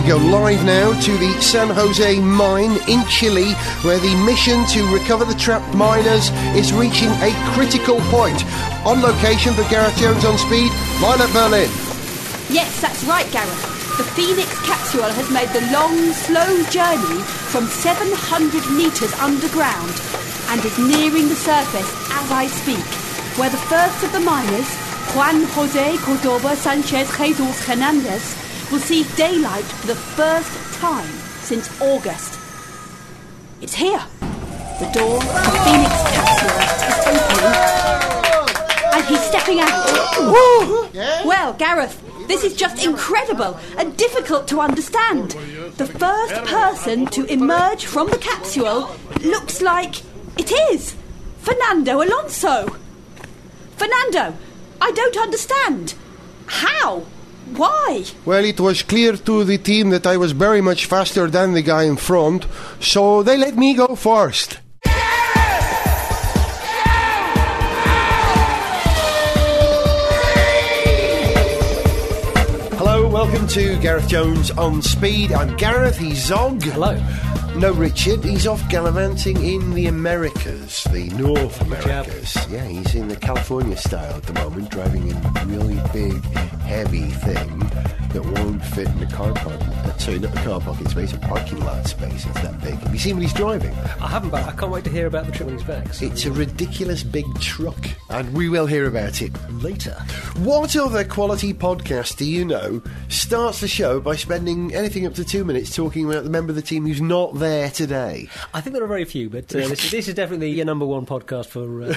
We go live now to the San Jose mine in Chile, where the mission to recover the trapped miners is reaching a critical point. On location for Gareth Jones on speed, Violet Berlin. Yes, that's right, Gareth. The Phoenix capsule has made the long, slow journey from 700 metres underground and is nearing the surface as I speak, where the first of the miners, Juan Jose Cordoba Sanchez Jesus Hernandez, will see daylight for the first time since August. It's here. The door of the Phoenix capsule is opening. And he's stepping out. Well, Gareth, this is just incredible and difficult to understand. The first person to emerge from the capsule looks like it is Fernando Alonso. Fernando, I don't understand. How? Why? Well, it was clear to the team that I was very much faster than the guy in front, so they let me go first. Welcome to Gareth Jones on Speed. I'm Gareth, he's Zog. Hello. No, Richard, he's off gallivanting in the Americas, the North. Americas. Yeah, he's in the California style at the moment, driving a really big, heavy thing that won't fit in the car park. Uh, sorry, not the car parking space, a parking lot space. It's that big. Have you seen what he's driving? I haven't, but I can't wait to hear about the trip on his back. So It's a ridiculous big truck, and we will hear about it later. What other quality podcast do you know starts the show by spending anything up to two minutes talking about the member of the team who's not there today? I think there are very few, but uh, this, is, this is definitely your number one podcast for uh,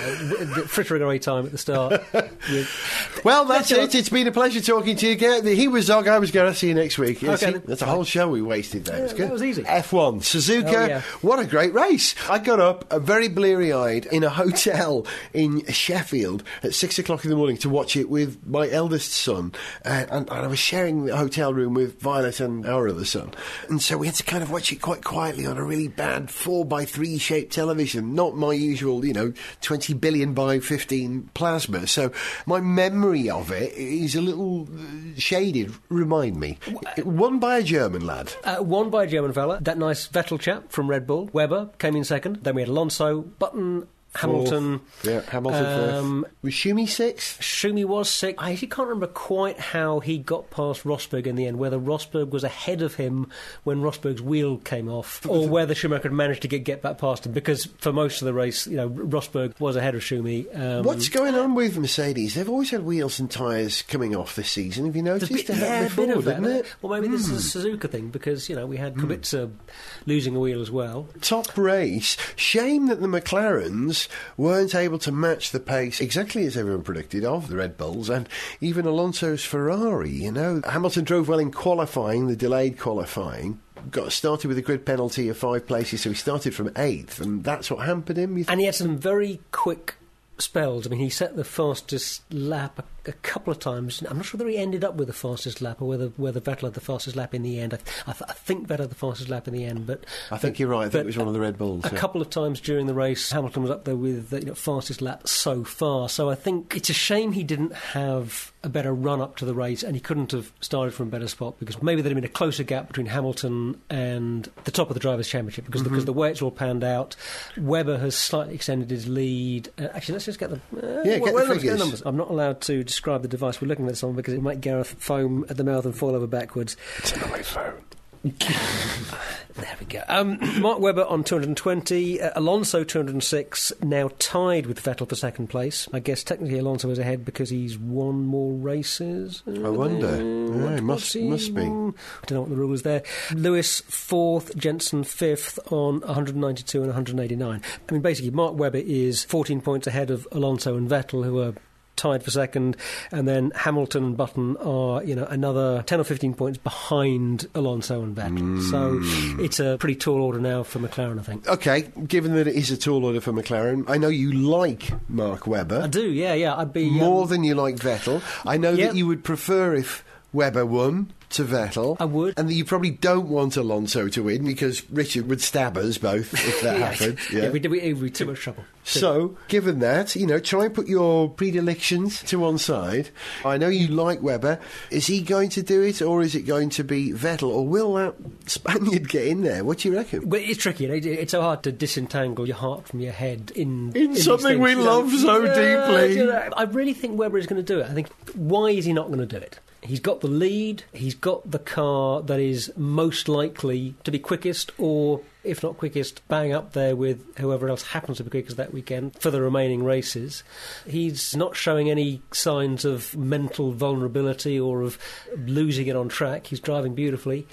frittering away time at the start. with- Well, that's Let's- it. It's been a pleasure talking to you. Gareth. He was I was going to See you next week. Okay, See? That's a whole show we wasted there. Yeah, It's good. that was easy. F1, Suzuka. Oh, yeah. What a great race. I got up very bleary eyed in a hotel in Sheffield at six o'clock in the morning to watch it with my eldest son. Uh, and, and I was sharing the hotel room with Violet and our other son. And so we had to kind of watch it quite quietly on a really bad 4 by 3 shaped television, not my usual, you know, 20 billion by 15 plasma. So my memory of it is a little uh, shaded. Remind me. Won by a German lad. Uh, won by a German fella, that nice Vettel chap from Red Bull. Webber came in second. Then we had Alonso, Button, Hamilton. Yeah, Hamilton um, fifth. Was Schumi sixth? Schumi was sick. I actually can't remember quite how he got past Rosberg in the end, whether Rosberg was ahead of him when Rosberg's wheel came off, or whether Schumacher had managed to get, get back past him, because for most of the race, you know, Rosberg was ahead of Schumi. Um, What's going on with Mercedes? They've always had wheels and tyres coming off this season. Have you noticed? bit, yeah, a before, bit of that. it? Hmm. Well, maybe this is a Suzuka thing because you know we had Kubica losing a wheel as well. Top race. Shame that the McLarens weren't able to match the pace exactly as everyone predicted of the Red Bulls and even Alonso's Ferrari. You know, Hamilton drove well in qualifying, the delayed qualifying. Got started with a grid penalty of five places, so he started from eighth, and that's what hampered him. And he had some very quick spells. I mean, he set the fastest lap a, couple of times. I'm not sure whether he ended up with the fastest lap or whether whether Vettel had the fastest lap in the end. I, I, th- I think Vettel had the fastest lap in the end, but I think but- you're right. I think it was one of the Red Bulls. A yeah. couple of times during the race, Hamilton was up there with the you know, fastest lap so far. So I think it's a shame he didn't have a better run up to the race, and he couldn't have started from a better spot because maybe there'd have been a closer gap between Hamilton and the top of the drivers' championship because because the way it's all panned out, Webber has slightly extended his lead. Uh, actually, let's just get the uh, Yeah, get where- the where are numbers? Get figures. numbers. I'm not allowed to describe the device we're looking at this on because it might Gareth foam at the mouth and fall over backwards. It's iPhone. There we go. Um, Mark Webber on 220, uh, Alonso 206, now tied with Vettel for second place. I guess technically Alonso is ahead because he's won more races. I wonder. Uh, Yeah, it must- must be. I don't know what the rule is there. Lewis fourth, Jenson fifth on 192 and 189. I mean, basically, Mark Webber is 14 points ahead of Alonso and Vettel, who are tied for second, and then Hamilton and Button are, you know, another 10 or 15 points behind Alonso and Vettel. So it's a pretty tall order now for McLaren, I think. Okay, given that it is a tall order for McLaren, I know you like Mark Webber. I do, yeah, yeah. I'd be um, more than you like Vettel. I know Yep. that you would prefer if Webber won to Vettel. I would. And you probably don't want Alonso to win because Richard would stab us both if that happened. Yeah, we, we, it would be too much trouble. So, given that, you know, try and put your predilections to one side. I know you like Webber. Is he going to do it, or is it going to be Vettel, or will that Spaniard get in there? What do you reckon? Well, it's tricky. It- It's so hard to disentangle your heart from your head in In these something we love so Yeah, deeply. I really think Webber is going to do it. I think why is he not going to do it? He's got the lead. He's got the car that is most likely to be quickest, or if not quickest, bang up there with whoever else happens to be quickest that weekend for the remaining races. He's not showing any signs of mental vulnerability or of losing it on track. He's driving beautifully.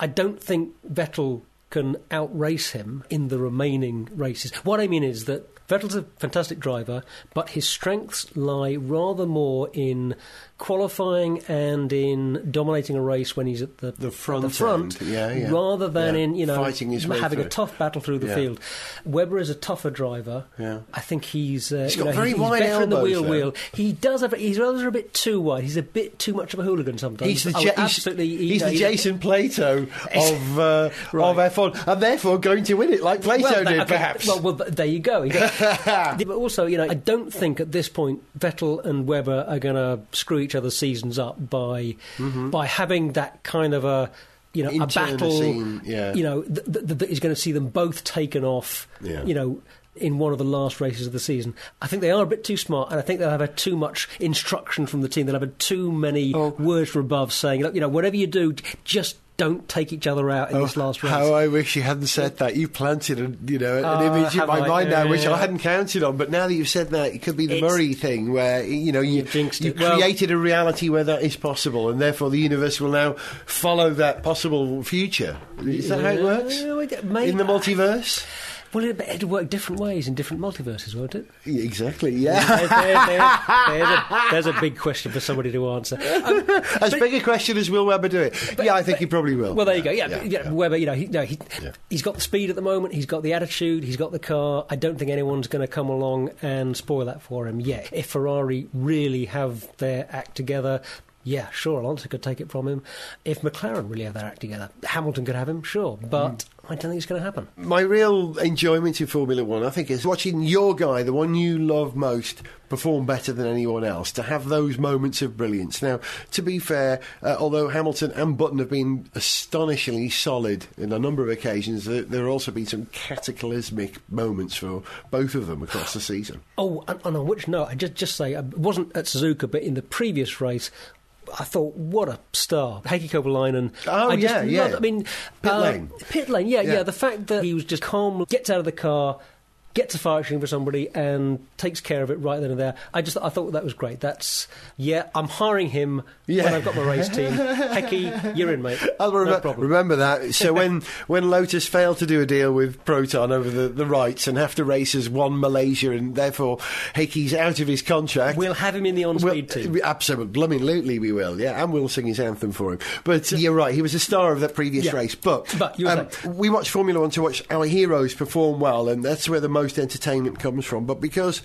I don't think Vettel can outrace him in the remaining races. What I mean is that Vettel's a fantastic driver, but his strengths lie rather more in qualifying and in dominating a race when he's at the, The front the front. Yeah, yeah. rather than Yeah. in you know having a tough battle through the field. Webber is a tougher driver. Yeah. I think he's uh, He's you got know, very he's wide better in the wheel though. wheel. He does have his elbows are a bit too wide. He's a bit too much of a hooligan sometimes. He's the, I Ja- he's, absolutely you he's know, the Jason Plato of uh, Right. of F1, and therefore going to win it like Plato Well, that- did, okay, perhaps. Well, well, there you go. You but also, you know, I don't think at this point Vettel and Webber are going to screw each other's seasons up by mm-hmm. by having that kind of a you know a battle. Internecine, yeah. You know, th- th- that is going to see them both taken off. Yeah. You know. In one of the last races of the season, I think they are a bit too smart, and I think they'll have had too much instruction from the team. They'll have had too many Oh. words from above saying, "Look, you know, whatever you do, just don't take each other out in this oh, last race." Oh, How I wish you hadn't said that. You planted a, you know, an Oh, image in my I? mind now, Yeah, which yeah. I hadn't counted on. But now that you've said that, it could be the It's- Murray thing, where you know you, You you it. Well- created a reality where that is possible, and therefore the universe will now follow that possible future. Is that how it works maybe- in the multiverse? Well, it, it'd work different ways in different multiverses, won't it? Yeah, Exactly. Yeah. There's, there- there- there's, a, there's a big question for somebody to answer. Um, as big a question as will Webber do it? yeah, I think he probably will. well, there you go. Yeah, yeah, yeah, yeah. Webber, you know, he, no, he, Yeah. he's got the speed at the moment. He's got the attitude. He's got the car. I don't think anyone's going to come along and spoil that for him yet. If Ferrari really have their act together. Yeah, sure, Alonso could take it from him. If McLaren really have their act together, Hamilton could have him, sure, but I don't think it's going to happen. My real enjoyment in Formula One, I think, is watching your guy, the one you love most, perform better than anyone else, to have those moments of brilliance. Now, to be fair, uh, although Hamilton and Button have been astonishingly solid in a number of occasions, there, there have also been some cataclysmic moments for both of them across the season. Oh, and, and on which note, I just just say I wasn't at Suzuka, but in the previous race. I thought, what a star, Heikki Kovalainen. Oh, I just yeah, yeah. loved- I mean, Pit uh, lane. pit lane. Yeah, yeah, Yeah. The fact that he was just calm, gets out of the car, gets a fire extinguisher for somebody, and takes care of it right then and there. I just, I thought that was great. That's yeah, I'm hiring him Yeah. when I've got my race team. Heikki, you're in, mate. I'll no remem- problem. remember that. So when, when Lotus failed to do a deal with Proton over the, the rights and have to race as one Malaysia and therefore Heikki's out of his contract. We'll have him in the on-speed Well, team. Absolutely, bloomingly we will, yeah, and we'll sing his anthem for him. But you're right, he was a star of that previous Yeah. race. But, But um, we watch Formula One to watch our heroes perform well, and that's where the most entertainment comes from. But because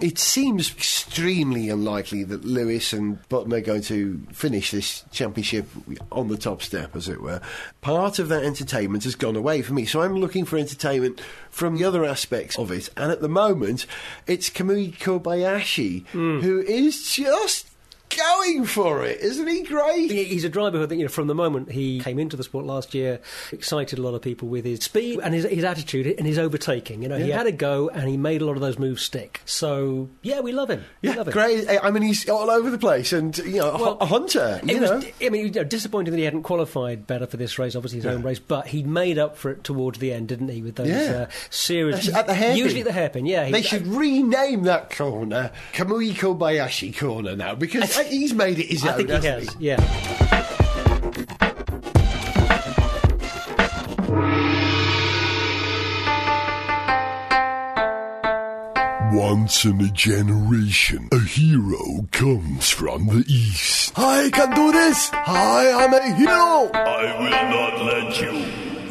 it seems extremely unlikely that Lewis and Button are going to finish this championship on the top step, as it were. Part of that entertainment has gone away for me, so I'm looking for entertainment from the other aspects of it. And at the moment, it's Kamui Kobayashi, Hmm. who is just going for it, isn't he great? He's a driver who, I think, you know, from the moment he came into the sport last year, excited a lot of people with his speed and his, his attitude and his overtaking. You know, he had a go and he made a lot of those moves stick. So, yeah, we love him. We Yeah, love him. great. I mean, he's all over the place, and you know, a, Well, a hunter. You know, was, I mean, you know, disappointing that he hadn't qualified better for this race, obviously his own race, but he made up for it towards the end, didn't he? With those Yeah. uh, series, at the hairpin. usually at the hairpin. Yeah, he- They should rename that corner Kamui Kobayashi corner now because he's made it his I own. think he hasn't has. Yeah. Once in a generation, a hero comes from the east. I can do this. I am a hero. I will not let you.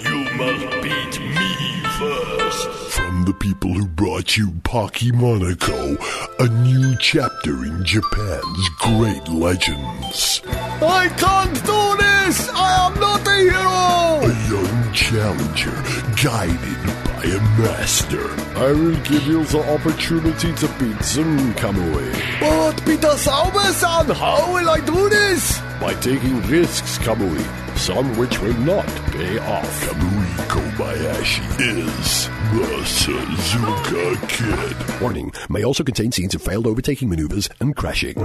You must beat me first. From the people who brought you Pocky Monaco, a new chapter in Japan's great legends. I can't do this! I am not a hero! A young challenger guided by am master. I will give you the opportunity to beat them, Kamui. But Peter Sauber-san, how will I do this? By taking risks, Kamui, some which will not pay off. Kamui Kobayashi is the Suzuka Kid. Warning, may also contain scenes of failed overtaking maneuvers and crashing.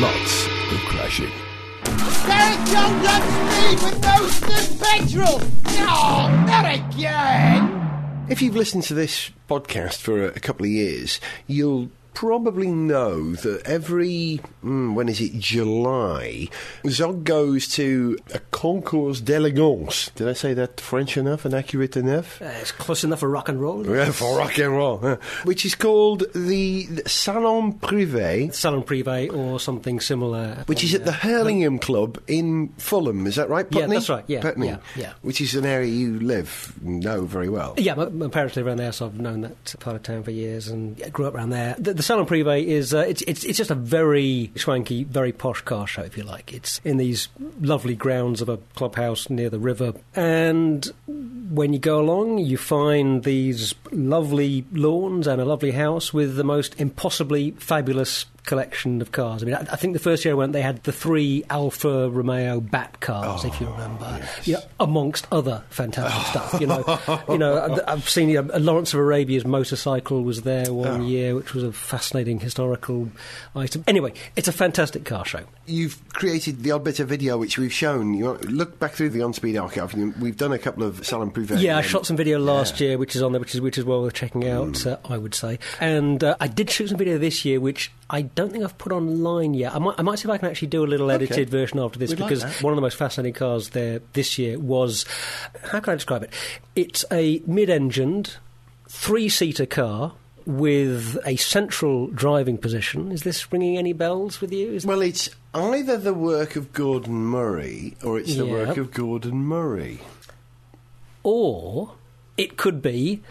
Lots of crashing. Derek Jones on speed with no stiff petrol! No, not again! If you've listened to this podcast for a couple of years, you'll probably know that every mm, when is it July, Zog goes to a concours d'elegance. Did I say that French enough and accurate enough? Uh, it's close enough for rock and roll. Yeah, for rock and roll, which is called the Salon Privé. Salon Privé or something similar. Which is at the Hurlingham Club in Fulham, is that right? Putney? Yeah, Putney? that's right, yeah, Putney, yeah, yeah. Which is an area you live, know very well. Yeah, my, my parents live around there, so I've known that part of town for years and grew up around there. The, the Salon Privé is uh, it's, it's it's just a very swanky, very posh car show, if you like. It's in these lovely grounds of a clubhouse near the river, and when you go along, you find these lovely lawns and a lovely house with the most impossibly fabulous collection of cars. I mean, I, I think the first year I went, they had the three Alfa Romeo Bat cars, if you remember, you know, amongst other fantastic stuff. You know, you know, I've- seen you know, Lawrence of Arabia's motorcycle was there one year, which was a fascinating historical item. Anyway, it's a fantastic car show. You've created the odd bit of video which we've shown. You look back through the on-speed archive. and We've done a couple of Salon Privé. Yeah, I shot some video last year, which is on there, which is which is well worth checking out. Uh, I would say, and uh, I did shoot some video this year, which I don't think I've put online yet. I might, I might see if I can actually do a little edited version after this We'd because that. one of the most fascinating cars there this year was how can I describe it? It's a mid-engined three-seater car. With a central driving position, is this ringing any bells with you? Is Well, it's either the work of Gordon Murray or it's the Yeah. work of Gordon Murray. or it could be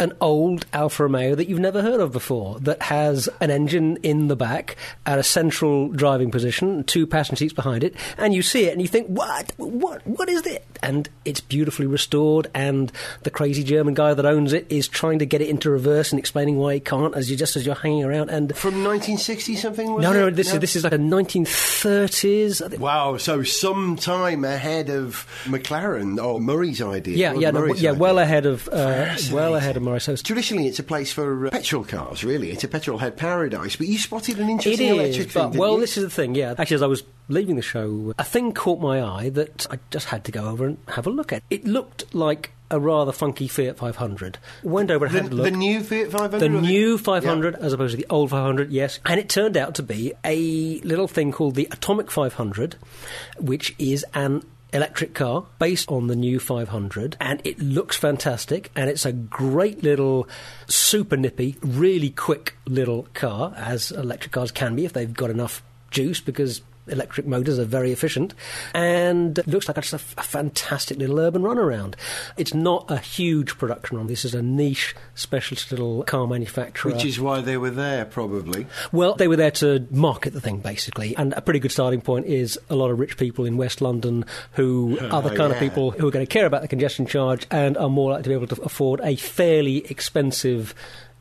an old Alfa Romeo that you've never heard of before that has an engine in the back at a central driving position, two passenger seats behind it, and you see it and you think, what, what, what is it? And it's beautifully restored, and the crazy German guy that owns it is trying to get it into reverse and explaining why he can't as you just as you're hanging around. And From 1960 something, was no, it? no, this is this is like a 1930s. Wow, so some time ahead of McLaren or Murray's idea. Yeah, yeah, no, yeah, well ahead of uh, well ahead of Morris. Traditionally, it's a place for uh, petrol cars, really. It's a petrol head paradise. But you spotted an It interesting electric is, thing, well, you? this is the thing. Yeah, actually, as I was leaving the show, a thing caught my eye that I just had to go over and have a look at. It looked like a rather funky Fiat 500. Went over and the, had a look. the new Fiat 500? The new 500 as opposed to the old 500, yes. And it turned out to be a little thing called the Atomik 500, which is an electric car based on the new 500 and it looks fantastic and it's a great little super nippy really quick little car as electric cars can be if they've got enough juice because electric motors are very efficient and looks like just a, f- a fantastic little urban runaround. It's not a huge production run. This is a niche specialist little car manufacturer. Which is why they were there, probably. Well, they were there to market the thing, basically. And a pretty good starting point is a lot of rich people in West London who oh, are the kind of people who are going to care about the congestion charge and are more likely to be able to afford a fairly expensive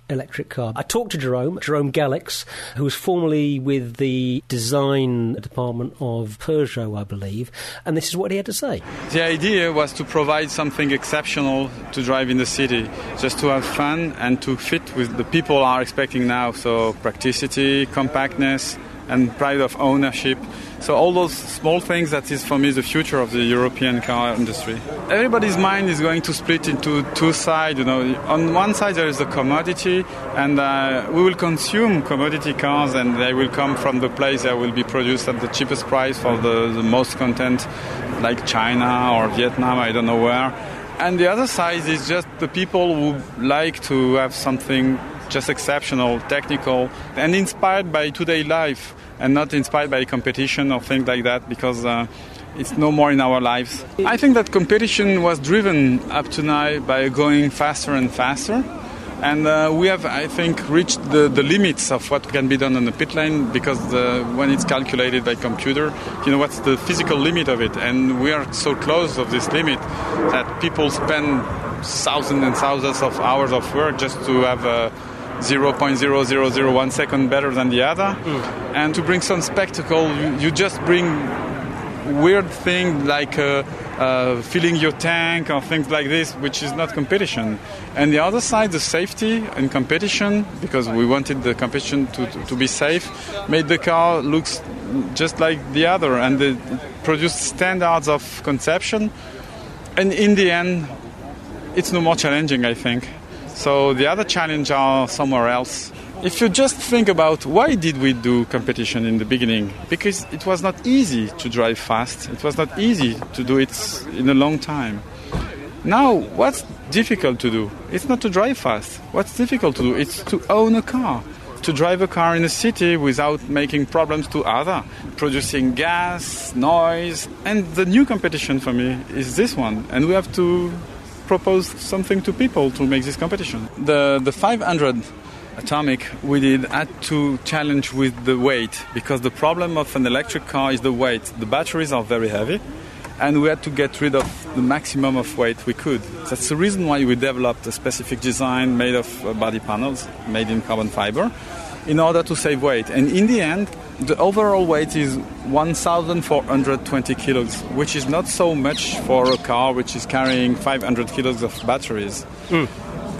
electric car. I talked to Jerome, Jerome Gallix, who was formerly with the design department of Peugeot, I believe, and this is what he had to say. The idea was to provide something exceptional to drive in the city, just to have fun and to fit with the people are expecting now. So practicity, compactness, and pride of ownership. So all those small things that is for me the future of the European car industry. Everybody's mind is going to split into two sides. You know, on one side there is the commodity, and uh, we will consume commodity cars, and they will come from the place that will be produced at the cheapest price for the, the most content, like China or Vietnam. I don't know where. And the other side is just the people who like to have something just exceptional, technical, and inspired by today life, and not inspired by competition or things like that. Because uh, It's no more in our lives. I think that competition was driven up to now by going faster and faster. And uh, we have, I think, reached the, the limits of what can be done on the pit lane because the, when it's calculated by computer, you know what's the physical limit of it. And we are so close of this limit that people spend thousands and thousands of hours of work just to have a 0.0001 second better than the other. And to bring some spectacle, you, you just bring weird thing like uh, uh, filling your tank or things like this, which is not competition. And the other side, the safety and competition, because we wanted the competition to, to, to be safe, made the car looks just like the other, and it produced standards of conception. And in the end, it's no more challenging, I think. So the other challenge are somewhere else. If you just think about why did we do competition in the beginning? Because it was not easy to drive fast. It was not easy to do it in a long time. Now, what's difficult to do? It's not to drive fast. What's difficult to do? It's to own a car. To drive a car in a city without making problems to other, producing gas, noise, and the new competition for me is this one. And we have to propose something to people to make this competition. The the 500 Atomik we did had to challenge with the weight because the problem of an electric car is the weight. The batteries are very heavy and we had to get rid of the maximum of weight we could. That's the reason why we developed a specific design made of uh, body panels made in carbon fiber in order to save weight. And in the end, the overall weight is 1,420 kilos, which is not so much for a car which is carrying 500 kilos of batteries. Hmm.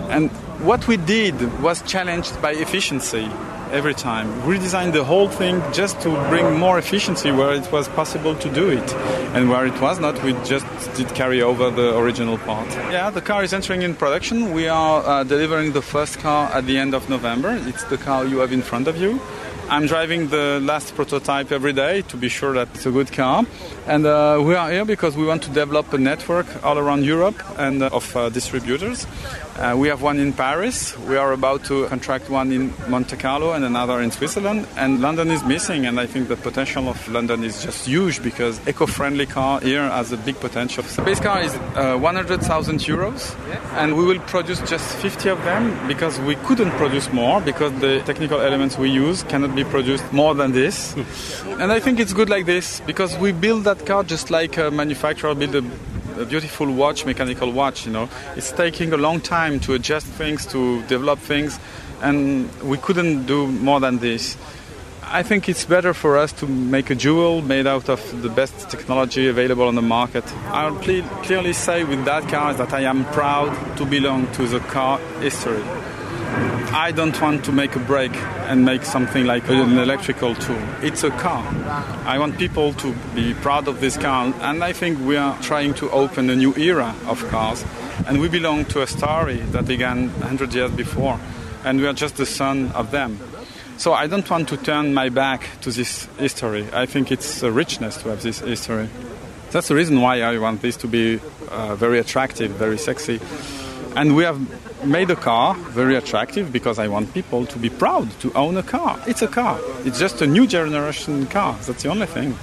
And what we did was challenged by efficiency every time. We redesigned the whole thing just to bring more efficiency where it was possible to do it. And where it was not, we just did carry over the original part. Yeah, the car is entering in production. We are uh, delivering the first car at the end of November. It's the car you have in front of you. I'm driving the last prototype every day to be sure that it's a good car. And uh, we are here because we want to develop a network all around Europe and uh, of uh, distributors. Uh, we have one in Paris. We are about to contract one in Monte Carlo and another in Switzerland. And London is missing. And I think the potential of London is just huge because eco-friendly car here has a big potential. The base car is uh, 100,000 euros, and we will produce just 50 of them because we couldn't produce more because the technical elements we use cannot be produced more than this. and I think it's good like this because we build that car just like a manufacturer build a a beautiful watch, mechanical watch, you know. It's taking a long time to adjust things, to develop things, and we couldn't do more than this. I think it's better for us to make a jewel made out of the best technology available on the market. I'll cle- clearly say with that car that I am proud to belong to the car history. I don't want to make a break and make something like an electrical tool. It's a car. I want people to be proud of this car, and I think we are trying to open a new era of cars. And we belong to a story that began 100 years before, and we are just the son of them. So I don't want to turn my back to this history. I think it's a richness to have this history. That's the reason why I want this to be uh, very attractive, very sexy. And we have made a car very attractive because I want people to be proud to own a car. It's a car. It's just a new generation car. That's the only thing.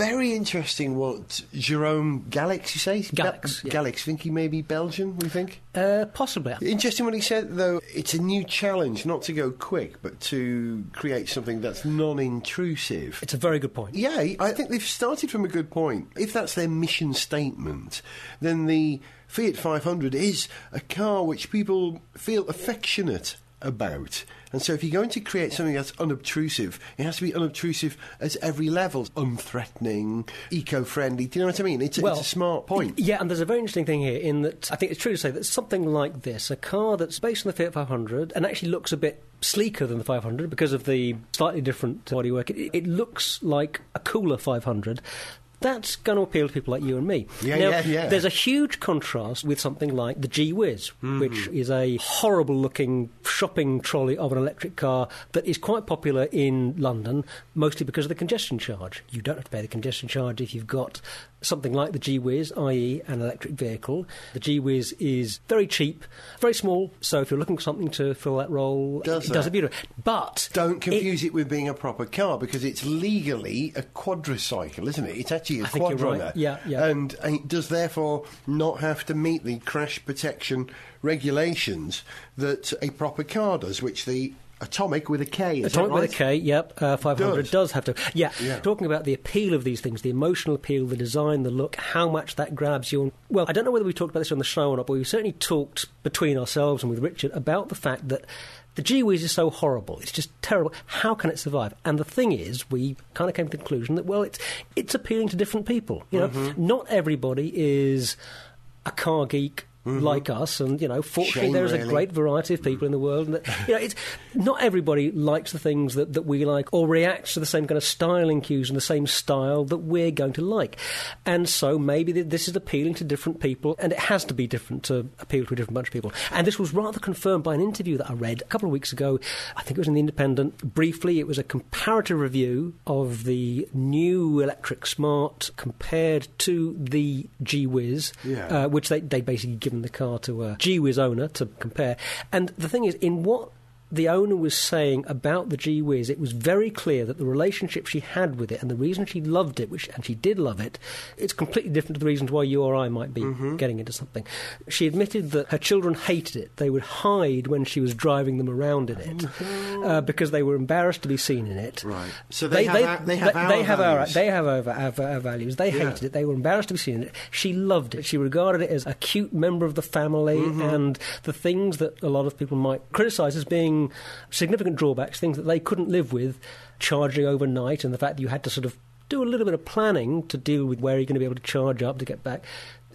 Very interesting what Jerome Gallix, you say? Gallix, yeah. Gallix. Think he may be Belgian, we think? Uh, possibly. Interesting what he said, though. It's a new challenge, not to go quick, but to create something that's non intrusive. It's a very good point. Yeah, I think they've started from a good point. If that's their mission statement, then the Fiat 500 is a car which people feel affectionate about. And so if you're going to create something that's unobtrusive, it has to be unobtrusive at every level. Unthreatening, eco-friendly. Do you know what I mean? It's, a- it's a smart point. Yeah, and there's a very interesting thing here in that I think it's true to say that something like this, a car that's based on the Fiat 500 and actually looks a bit sleeker than the 500 because of the slightly different bodywork, it, it looks like a cooler 500. That's going to appeal to people like you and me. Yeah, now, yeah, yeah. There's a huge contrast with something like the G Wiz, hmm. which is a horrible looking shopping trolley of an electric car that is quite popular in London, mostly because of the congestion charge. You don't have to pay the congestion charge if you've got something like the G Wiz, i.e., an electric vehicle. The G Wiz is very cheap, very small, so if you're looking for something to fill that role, Does it does that. a beautiful. But Don't confuse it, with being a proper car because it's legally a quadricycle, isn't it? It's actually a I you're right. quadrunner. Yeah, yeah. And it does therefore not have to meet the crash protection regulations that a proper car does, which the Atomik with a K. Is Atomik that with a K, yep, uh, 500 Does. does. have to. Yeah, Yeah. talking about the appeal of these things, the emotional appeal, the design, the look, how much that grabs you. Well, I don't know whether we talked about this on the show or not, but we certainly talked between ourselves and with Richard about the fact that the G is so horrible. It's just terrible. How can it survive? And the thing is, we kind of came to the conclusion that, well, it's, it's appealing to different people. You know, Mm-hmm. not everybody is a car geek. Like us, and you know, fortunately, Shame, there is a great variety of people in the world, and that, you know, it's not everybody likes the things that, that we like or reacts to the same kind of styling cues and the same style that we're going to like, and so maybe th- this is appealing to different people, and it has to be different to appeal to a different bunch of people. And this was rather confirmed by an interview that I read a couple of weeks ago. I think it was in the Independent. Briefly, it was a comparative review of the new electric Smart compared to the G Wiz, Yeah. uh, which they they basically given the car to uh, a G-Wiz owner to compare. And the thing is, in what the owner was saying about the G-Wiz, it was very clear that the relationship she had with it and the reason she loved it, which and she did love it, it's completely different to the reasons why you or I might be getting into something. She admitted that her children hated it. They would hide when she was driving them around in it uh, because they were embarrassed to be seen in it. Right. So they have our- they have our they have our values. they have our, our, our values. They Yeah. hated it. They were embarrassed to be seen in it. She loved it. She regarded it as a cute member of the family, Mm-hmm. and the things that a lot of people might criticise as being significant drawbacks, things that they couldn't live with, charging overnight, and the fact that you had to sort of do a little bit of planning to deal with where you're going to be able to charge up to get back.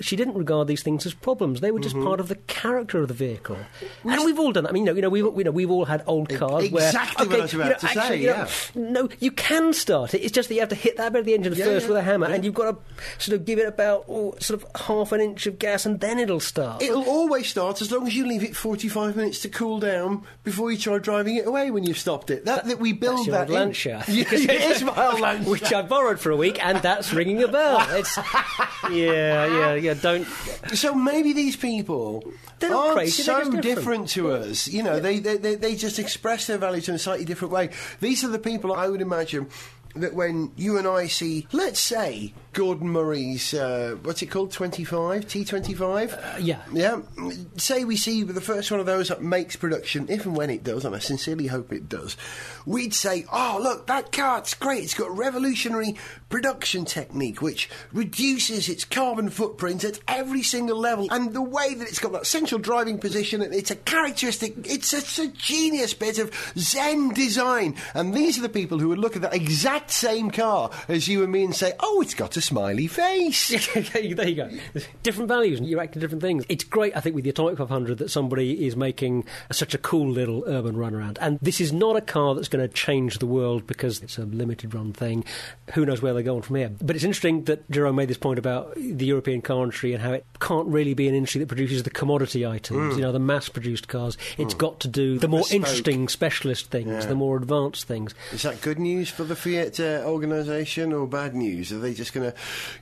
She didn't regard these things as problems. They were just Mm-hmm. part of the character of the vehicle, and we've all done that. I mean, you know, you know, we've, you know, we've all had old cars where exactly what I was about you know, to say, actually, you know, yeah. no, you can start it. It's just that you have to hit that bit of the engine Yeah, first yeah, with a hammer, and you've got to sort of give it about oh, sort of half an inch of gas, and then it'll start. It'll always start as long as you leave it 45 minutes to cool down before you try driving it away when you've stopped it. That, that we build that old. Lancia. It is my old Lancia. Which I borrowed for a week, and that's ringing a bell. It's, yeah, yeah, yeah. Don't. So maybe these people They're not aren't crazy, so just different. to us. You know, they, they, they, they just express their values in a slightly different way. These are the people I would imagine that when you and I see, let's say, Gordon Murray's, uh, what's it called, 25, T25? yeah. Yeah. Say we see the first one of those that makes production, if and when it does, and I sincerely hope it does, we'd say, oh, look, that car, it's great. It's got revolutionary production technique which reduces its carbon footprint at every single level. And the way that it's got that central driving position, and it's a characteristic, it's a genius bit of Zen design. And these are the people who would look at that exact same car as you and me and say, oh, it's got a smiley face. there you go. Different values, and you act to different things. It's great, I think, with the Atomik 500 that somebody is making such a cool little urban runaround. And this is not a car that's going to change the world because it's a limited run thing. Who knows where they're going from here? But it's interesting that Jerome made this point about the European car industry and how it can't really be an industry that produces the commodity items, you know, the mass produced cars. It's got to do the more Bespoke. interesting specialist things, Yeah. the more advanced things. Is that good news for the Fiat uh, organisation or bad news? Are they just going to,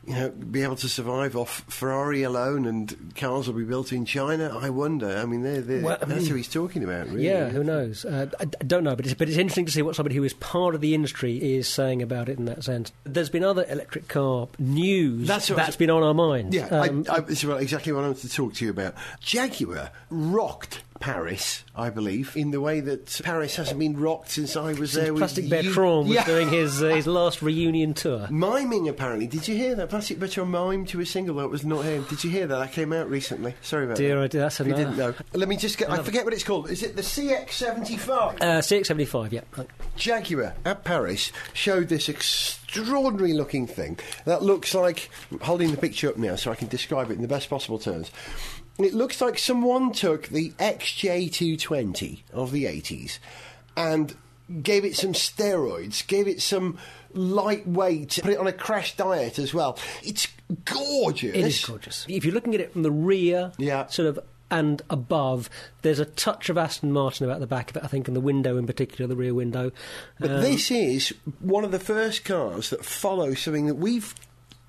you know, be able to survive off Ferrari alone and cars will be built in China? I wonder. I mean, they're, they're, Well, I that's mean- who he's talking about, really. Yeah, who knows? Uh, I, I don't know, but it's, but it's interesting to see what somebody who is part of the industry is saying about it in that sense. There's been other electric car news That's that's, what I was- been on our minds. Yeah, Um, I, I, it's about exactly what I wanted to talk to you about. Jaguar rocked Paris, I believe, in the way that Paris hasn't been rocked since I was there with Plastic you. Bertrand was Yeah. doing his uh, his last reunion tour. Miming, apparently. Did you hear that? Plastic Bertrand mime to a single that was not him. Did you hear that? That came out recently. Sorry about Dear, that. I did- that's If you another- didn't know. Let me just get. I forget what it's called. Is it the C-X75? Uh, C-X75, yeah. Jaguar at Paris showed this extraordinary looking thing that looks like. Holding the picture up now so I can describe it in the best possible terms. It looks like someone took the XJ220 of the 80s and gave it some steroids, gave it some lightweight, put it on a crash diet as well. It's gorgeous. It is gorgeous. If you're looking at it from the rear, Yeah. sort of, and above, there's a touch of Aston Martin about the back of it, I think, in the window in particular, the rear window. But Um, this is one of the first cars that follows something that we've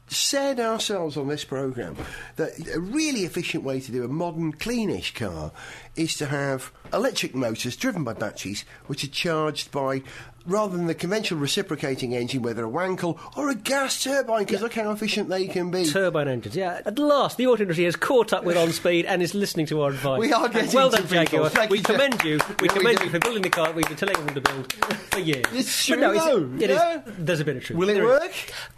said ourselves on this programme that a really efficient way to do a modern, cleanish car is to have electric motors driven by batteries which are charged by. Rather than the conventional reciprocating engine, whether a Wankel or a gas turbine, because look how efficient they can be. Turbine engines, yeah. At last, the auto industry has caught up with On Speed and is listening to our advice. We are And getting well to done. Jaguar. We you, commend you. We Yeah, commend do. you for building the car we've been telling them to build for years. It's But true, no, it's, it is- yeah. There's a bit of truth. Will it There is. work?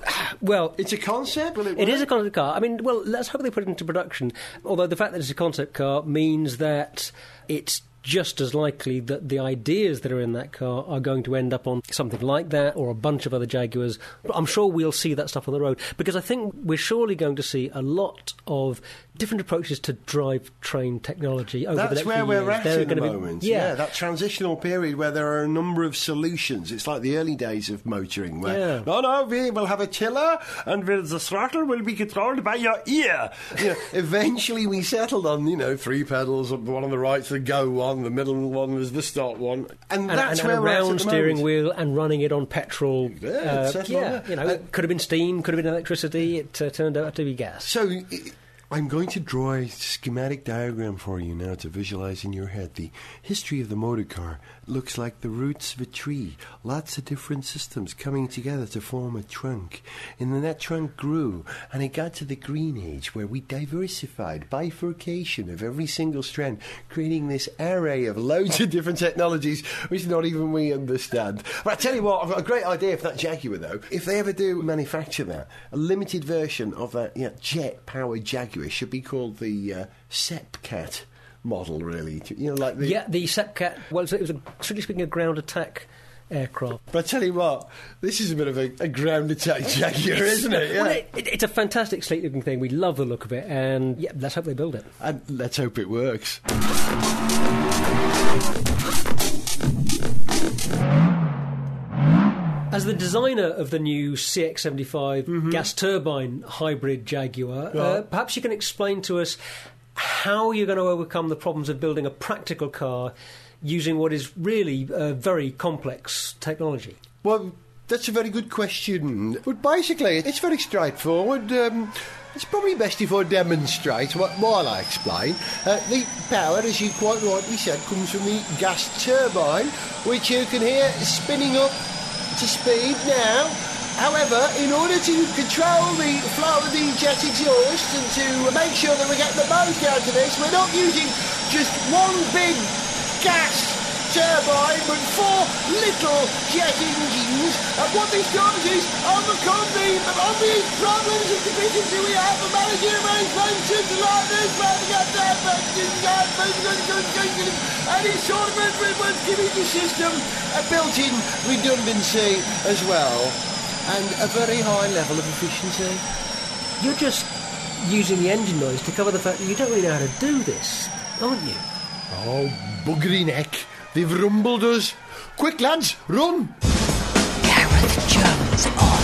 Well, It's a concept. Will it work? It is a concept car. I mean, well, let's hope they put it into production. Although the fact that it's a concept car means that it's just as likely that the ideas that are in that car are going to end up on something like that or a bunch of other Jaguars. But I'm sure we'll see that stuff on the road because I think we're surely going to see a lot of different approaches to drive-train technology over the That's next where few we're years. at in the be- moment. yeah. yeah, that transitional period where there are a number of solutions. It's like the early days of motoring, where Yeah. no, no, we will have a tiller, and the throttle will be controlled by your ear. You know, eventually, we settled on you know three pedals, one on the right, the go one, the middle one was the stop one, and, and, that's and, where and a we're at at round the steering moment. wheel and running it on petrol. Yeah, uh, yeah, you know, Uh, it could have been steam, could have been electricity. It uh, turned out to be gas. So. i I'm going to draw a schematic diagram for you now to visualize in your head. The history of the motor car looks like the roots of a tree. Lots of different systems coming together to form a trunk. And then that trunk grew, and it got to the green age where we diversified, bifurcation of every single strand, creating this array of loads of different technologies which not even we understand. But I tell you what, I've got a great idea for that Jaguar though. If they ever do manufacture that, a limited version of that yeah, jet-powered Jaguar should be called the uh, SEPECAT model, really. You know, like the Yeah, the SEPECAT. Well, it was a, strictly speaking a ground attack aircraft. But I tell you what, this is a bit of a, a ground attack Jaguar, isn't it? Yeah. Well, it, it, it's a fantastic, sleek-looking thing. We love the look of it, and yeah, let's hope they build it. and let's hope it works. As the designer of the new C-X75 Mm-hmm. gas turbine hybrid Jaguar, uh, perhaps you can explain to us how are you're going to overcome the problems of building a practical car using what is really uh, very complex technology. Well, that's a very good question. But basically, it's very straightforward. Um, it's probably best if I demonstrate what, while I explain. Uh, the power, as you quite rightly said, comes from the gas turbine, which you can hear spinning up to speed now. However, in order to control the flow of the jet exhaust and to make sure that we get the most out of this, we're not using just one big gas turbine, but four little jet engines. And what this does is overcome the obvious problems of deficiency we have of managing arrangements like this, and it's sort of it was giving the system a built-in redundancy as well, and a very high level of efficiency. You're just using the engine noise to cover the fact that you don't really know how to do this, aren't you? Oh, buggery neck. They've rumbled us. Quick, lads, run! Gareth Jones on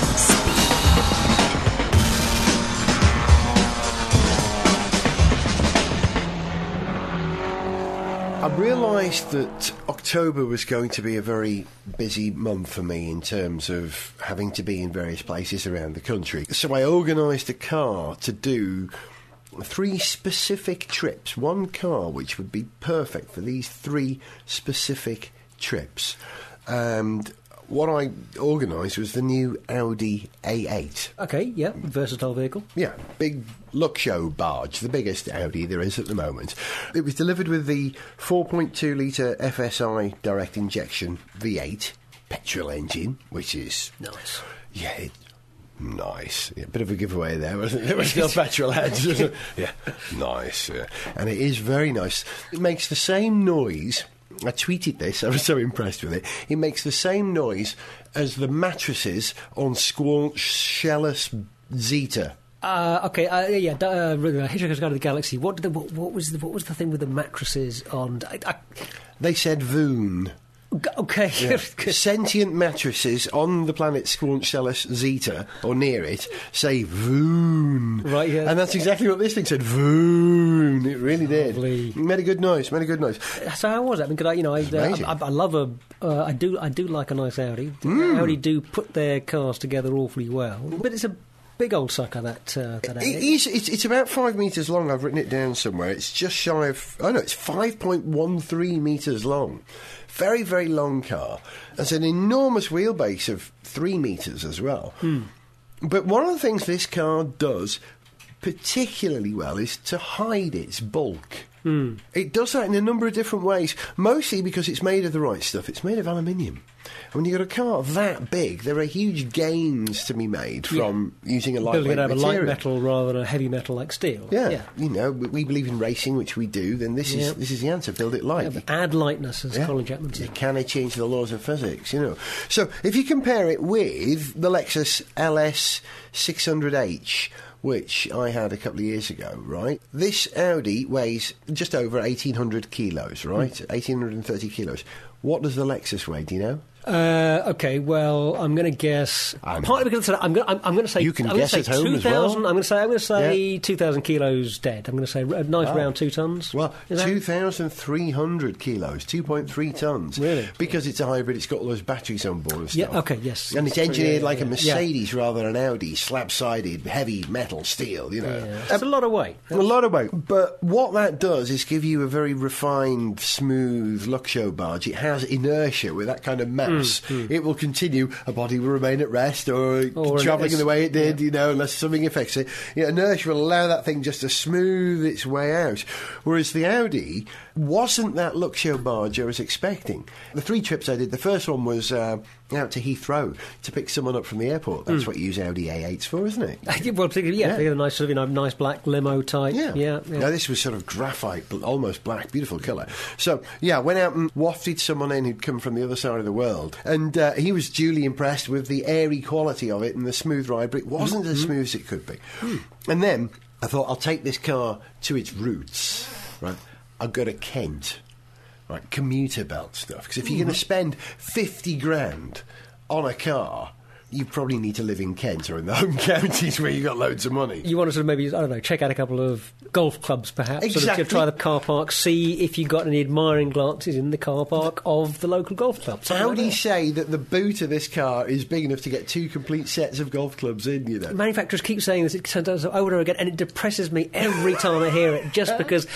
I realised that October was going to be a very busy month for me in terms of having to be in various places around the country. So I organised a car to do three specific trips. One car which would be perfect for these three specific trips. And what I organised was the new Audi A8. Okay, yeah, versatile vehicle. Yeah, big show barge, the biggest Audi there is at the moment. It was delivered with the 4.2 litre FSI direct injection V8 petrol engine, which is Nice. yeah. It, Nice. Yeah, bit of a giveaway there, wasn't it? There was still petrol heads. yeah, nice. Yeah. And it is very nice. It makes the same noise. I tweeted this. I was so impressed with it. It makes the same noise as the mattresses on Squornshellous Zeta. Uh, okay, uh, yeah, uh, Hitchhiker's Guide to the Galaxy. What, did the, what, what was the, what was the thing with the mattresses on? I, I, They said Voon. Okay, good. Sentient mattresses on the planet Squornshellous Zeta, or near it, say voon. Right, yeah. And that's exactly what this thing said, voon. It really did. Lovely. It made a good noise, made a good noise. So how was that? I mean, could I, you know, I, uh. I, I love a, uh, I do, I do like a nice Audi. Hmm. Audi do put their cars together awfully well, but it's a big old sucker that uh, that It Audi. it's, it's about five metres long. I've written it down somewhere. It's just shy of, I oh know it's 5.13 metres long. Very, very long car. It's an enormous wheelbase of three metres as well. But one of the things this car does particularly well is to hide its bulk. Hmm. It does that in a number of different ways, mostly because it's made of the right stuff. It's made of aluminium. And when you've got a car that big, there are huge gains to be made from using a lightweight Building it out of material. light metal rather than a heavy metal like steel. Yeah, yeah. you know, we, we believe in racing, which we do. Then this Yeah. is this is the answer. Build it light. Yeah, add lightness, as Yeah. Colin Chapman said. can it change the laws of physics, you know. So if you compare it with the Lexus LS 600H, which I had a couple of years ago, right? This Audi weighs just over 1,800 kilos, right? Hmm. 1,830 kilos. What does the Lexus weigh? Do you know? Uh, okay, well, I'm going to guess. I'm- partly because I'm going. I'm, I'm going to say. You can I'm gonna guess say at home as well. 2,000 I'm going to say. I'm going to say Yeah. 2,000 kilos dead. I'm going to say a nice Wow. round two tons. Well, 2,300 kilos, 2.3 tons. Really? Because it's a hybrid, it's got all those batteries on board and stuff. Yeah, okay, yes. And it's engineered yeah, like yeah, a yeah. Mercedes rather than an Audi, slab-sided, heavy metal steel, you know. It's a lot of weight. A lot of weight. But what that does is give you a very refined, smooth Luxo barge. It has inertia with that kind of mass. Mm, mm. It will continue. A body will remain at rest or, Or travelling in the way it did, you know, unless something affects it. You know, inertia will allow that thing just to smooth its way out. Whereas the Audi wasn't that Luxo barge I was expecting. The three trips I did, the first one was uh, out to Heathrow to pick someone up from the airport. That's what you use Audi A8s for, isn't it? Well, particularly, yeah, Yeah. they a nice sort of, you know, nice black limo type. Yeah. yeah. yeah. No, this was sort of graphite, almost black, beautiful colour. So, yeah, went out and wafted someone in who'd come from the other side of the world. And uh, he was duly impressed with the airy quality of it and the smooth ride, but it wasn't as smooth as it could be. And then I thought, I'll take this car to its roots, right? I'll go to Kent, right? Commuter belt stuff. Because if you're going to mm-hmm. spend 50 grand on a car, you probably need to live in Kent or in the home counties where you've got loads of money. You want to sort of maybe, I don't know, check out a couple of golf clubs perhaps. Sort Exactly. of try the car park, see if you've got any admiring glances in the car park of the local golf club. How like Audi that. say that the boot of this car is big enough to get two complete sets of golf clubs in, you know. Manufacturers keep saying this, it turns out over and over again, and it depresses me every time I hear it, just because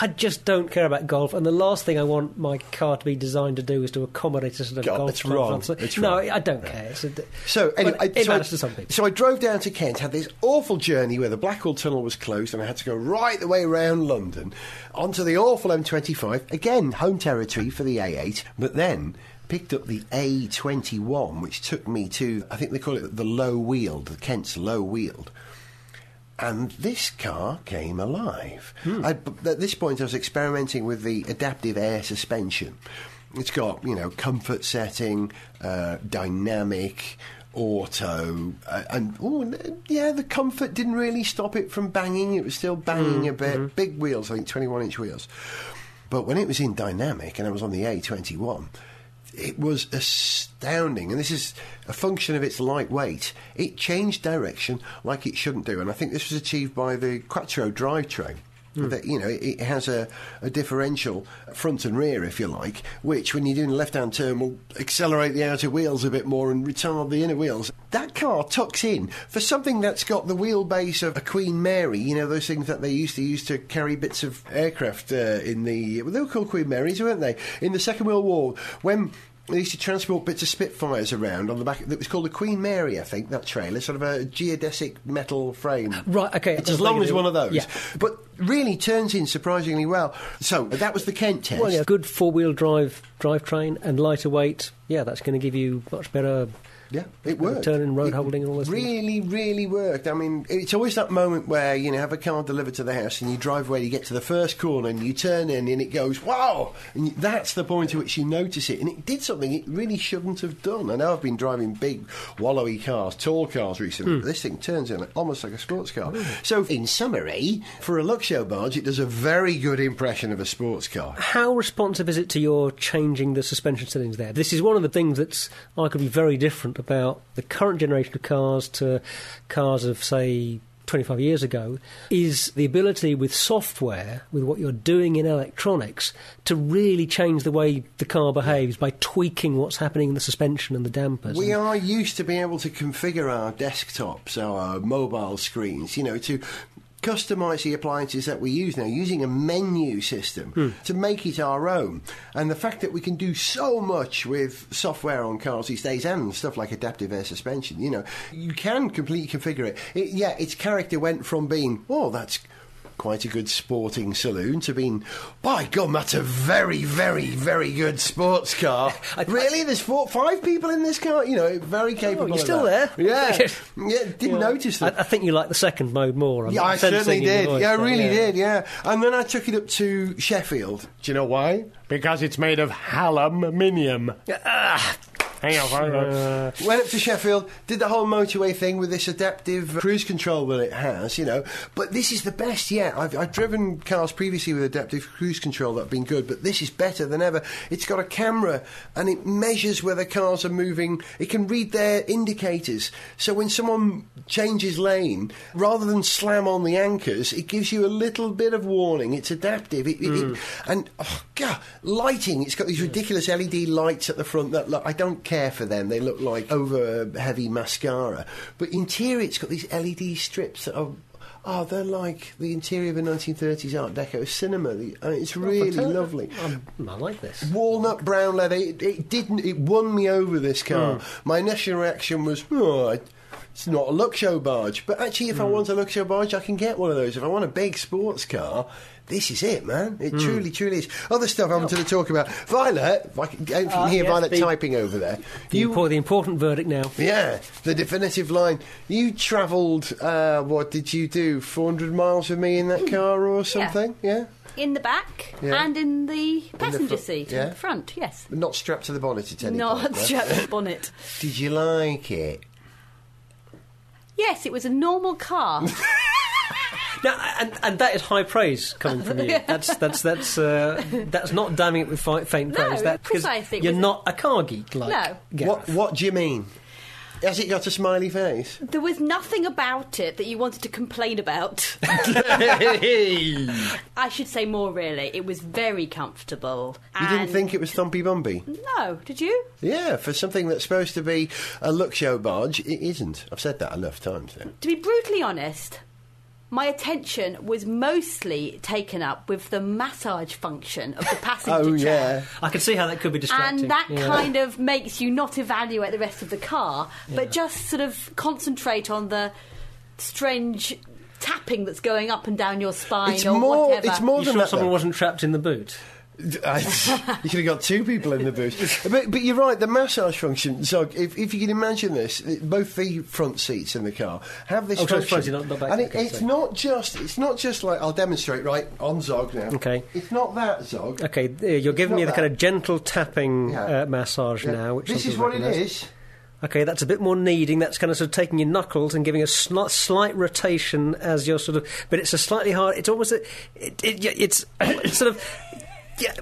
I just don't care about golf, and the last thing I want my car to be designed to do is to accommodate a sort of God, golf it's wrong. It's no, wrong. I don't care. A, So anyway, I, it so, matters I, to some people. so I drove down to Kent, had this awful journey where the Blackwall Tunnel was closed, and I had to go right the way around London onto the awful M25. Again, home territory for the A8, but then picked up the A21, which took me to I think they call it the Low Weald, the Kent's Low Weald. And this car came alive. I, b- at this point, I was experimenting with the adaptive air suspension. It's got, you know, comfort setting, uh, dynamic, auto, uh, and oh, yeah, the comfort didn't really stop it from banging. It was still banging a bit. Big wheels, I think, 21 inch wheels. But when it was in dynamic and I was on the A21, it was astounding. And this is a function of its lightweight. It changed direction like it shouldn't do. And I think this was achieved by the Quattro drivetrain. That, you know, it, has a, a differential front and rear, if you like, which, when you're doing a left-hand turn, will accelerate the outer wheels a bit more and retard the inner wheels. That car tucks in for something that's got the wheelbase of a Queen Mary. You know, those things that they used to use to carry bits of aircraft uh, in the. Well, they were called Queen Marys, weren't they? In the Second World War, when they used to transport bits of Spitfires around on the back. It was called the Queen Mary, I think. That trailer, sort of a geodesic metal frame. Right, okay, It's as long as one of those. yeah. But really turns in surprisingly well. So that was the Kent test. Well, yeah, good four-wheel drive drivetrain and lighter weight. Yeah, that's going to give you much better Yeah, it worked. Turning, road It holding, and all those things. Really, really worked. I mean, it's always that moment where you know have a car delivered to the house and you drive away, you get to the first corner and you turn in and it goes wow, and that's the point at which you notice it. And it did something it really shouldn't have done. I know I've been driving big, wallowy cars, tall cars recently, Hmm. but this thing turns in almost like a sports car. So, in summary, for a Luxo barge, it does a very good impression of a sports car. How responsive is it to your changing the suspension settings there? This is one of the things that's I could be very different about the current generation of cars to cars of, say, 25 years ago, is the ability with software, with what you're doing in electronics, to really change the way the car behaves by tweaking what's happening in the suspension and the dampers. We are used to being able to configure our desktops, our mobile screens, you know, to customize the appliances that we use now using a menu system hmm. to make it our own. And the fact that we can do so much with software on cars these days and stuff like adaptive air suspension, you know, you can completely configure it. it yeah, its character went from being, oh, that's quite a good sporting saloon to being, by God, that's a very, very, very good sports car. really? There's four, five people in this car? You know, very oh, capable. Oh, you're of still that. there? Yeah. yeah, didn't notice that. I think you like the second mode more. I'm yeah, I certainly did. voice yeah, I really yeah. did, yeah. And then I took it up to Sheffield. Do you know why? Because it's made of aluminium. Ah, Hang on, hang on. Uh, went up to Sheffield, did the whole motorway thing with this adaptive cruise control that it has, you know. But this is the best yet. I've, I've driven cars previously with adaptive cruise control that have been good, but this is better than ever. It's got a camera and it measures where the cars are moving. It can read their indicators. So when someone changes lane, rather than slam on the anchors, it gives you a little bit of warning. It's adaptive. It, it- it- mm. and, oh, God, lighting. It's got these ridiculous LED lights at the front that look, I don't care for them. They look like over heavy mascara. But interior, it's got these LED strips that are. Oh, they're like the interior of a 1930s Art Deco cinema. The, mean, it's really fantastic. lovely. Um, I like this. Walnut brown leather. It, it didn't. It won me over. This car. My initial reaction was, oh, I- it's not a Luxo barge. But actually, if I want a Luxo barge, I can get one of those. If I want a big sports car. This is it, man. It truly, truly is. Other stuff I wanted to talk about. Violet, I can, you can Ah, hear yes, Violet the- typing over there. The, impor- the important verdict now. Yeah, the definitive line. You travelled, uh, what did you do, 400 miles with me in that car or something? Yeah? In the back Yeah. and in the passenger front, seat, yeah. in the front, yes. But not strapped to the bonnet at any Not point. no? strapped to the bonnet. Did you like it? Yes, it was a normal car. Now, and, and that is high praise coming from you. That's that's that's uh, that's not damning it with fi- faint No, praise. That because precisely. You're not a car geek like No. Gareth. What, what do you mean? Has it got a smiley face? there was nothing about it that you wanted to complain about. you I should say more, really. It was very comfortable. You didn't and- think it was Thumpy Bumpy? No, did you? Yeah, for something that's supposed to be a Luxo barge, it isn't. I've said that enough times now. To be brutally honest, my attention was mostly taken up with the massage function of the passenger Oh, chair. yeah. I can see how that could be distracting. And that yeah. kind of makes you not evaluate the rest of the car, but just sort of concentrate on the strange tapping that's going up and down your spine It's or more- whatever. it's more You than sure that, someone though. wasn't trapped in the boot? I- you could have got two people in the booth. But, but you're right, the massage function. So if, if you can imagine this, both the front seats in the car have this Oh, function. front, not- not back. and it, Okay, it's sorry. not just it's not just like I'll demonstrate right on Zog now. Okay. It's not that Zog. Okay, uh, you're giving me the kind of gentle tapping Yeah. uh, massage Yeah. now. Which this is what it recognise. is. Okay, that's a bit more kneading. That's kind of sort of taking your knuckles and giving a sli- slight rotation as you're sort of. But it's a slightly hard. It's almost. A, it, it, it's, it's sort of. Yeah,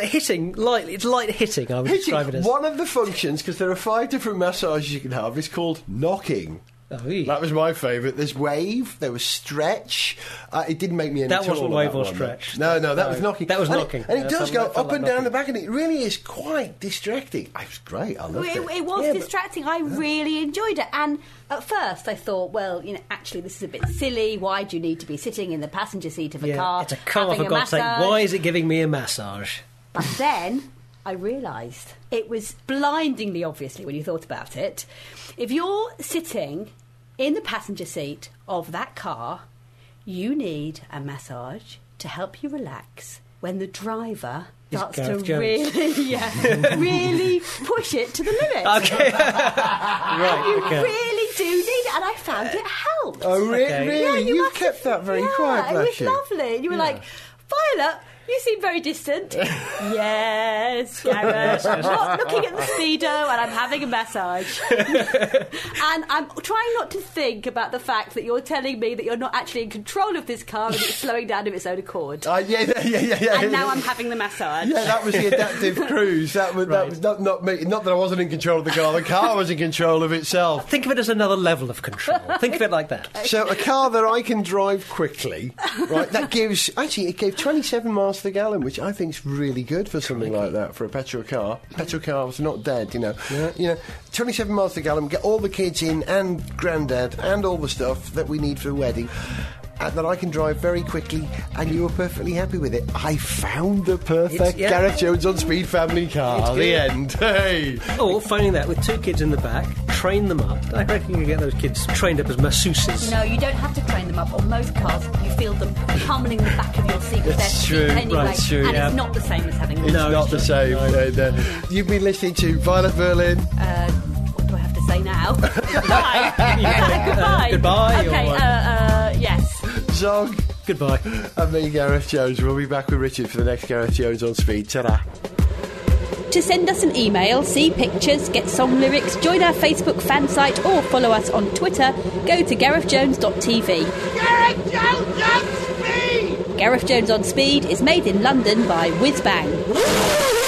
hitting lightly. It's light hitting. I would Hitting, describe it as. one of the functions, because there are five different massages you can have, is called knocking. Oh, yeah. That was my favourite. There's wave, there was stretch. Uh, it didn't make me any That wasn't wave that or one, stretch. No, no, that No, was knocking. that was And it- knocking. and it, Yeah, does go up like and down knocking. the back, and it really is quite distracting. It was great. I loved it, it. it was Yeah, but- distracting. I really enjoyed it. And at first, I thought, well, you know, actually, this is a bit silly. Why do you need to be sitting in the passenger seat of a yeah, car? it's a car for a God's sake. Why is it giving me a massage? But then I realised it was blindingly obviously when you thought about it. If you're sitting in the passenger seat of that car, you need a massage to help you relax when the driver starts to Jones. really, yeah, really push it to the limit. Okay. you right. Okay. really do need it, and I found it helped. Oh, re- Okay. really? Yeah, you must kept have- that very yeah, quiet, It bless was you. lovely. You were like, Violet, you seem very distant. yes, Gareth. I'm not looking at the speedo and I'm having a massage. and I'm trying not to think about the fact that you're telling me that you're not actually in control of this car and it's slowing down of its own accord. Uh, yeah, yeah, yeah, yeah, yeah. and now I'm having the massage. Yeah, that was the adaptive cruise. That was, that Right. was not, not me. Not that I wasn't in control of the car. The car was in control of itself. Think of it as another level of control. Think of it like that. So a car that I can drive quickly, right? That gives actually it gave 27 miles per gallon, which I think is really good for something like that for a petrol car. Petrol cars are not dead, you know. You know, 27 miles per gallon. Get all the kids in and granddad and all the stuff that we need for the wedding. And that I can drive very quickly, and you were perfectly happy with it. I found the perfect It's- yeah. Gareth Jones on speed family car. The end. Hey. Oh, or phoning that with two kids in the back, train them up. I reckon you can get those kids trained up as masseuses. No, you don't have to train them up. On most cars, you feel them pummeling the back of your seat with their It's seat true, anyway, right, it's true, and yeah. it's not the same as having them. It's not the same. Uh, uh, you've been listening to Violet Berlin. Uh, what do I have to say now? Goodbye. Goodbye. goodbye, Okay. or- Uh, uh, yes. Zog. Goodbye. And me, Gareth Jones. We'll be back with Richard for the next Gareth Jones on Speed. Ta-da. To send us an email, see pictures, get song lyrics, join our Facebook fan site, or follow us on Twitter, go to garethjones.tv. Gareth Jones on speed! Gareth Jones on Speed is made in London by Whizbang.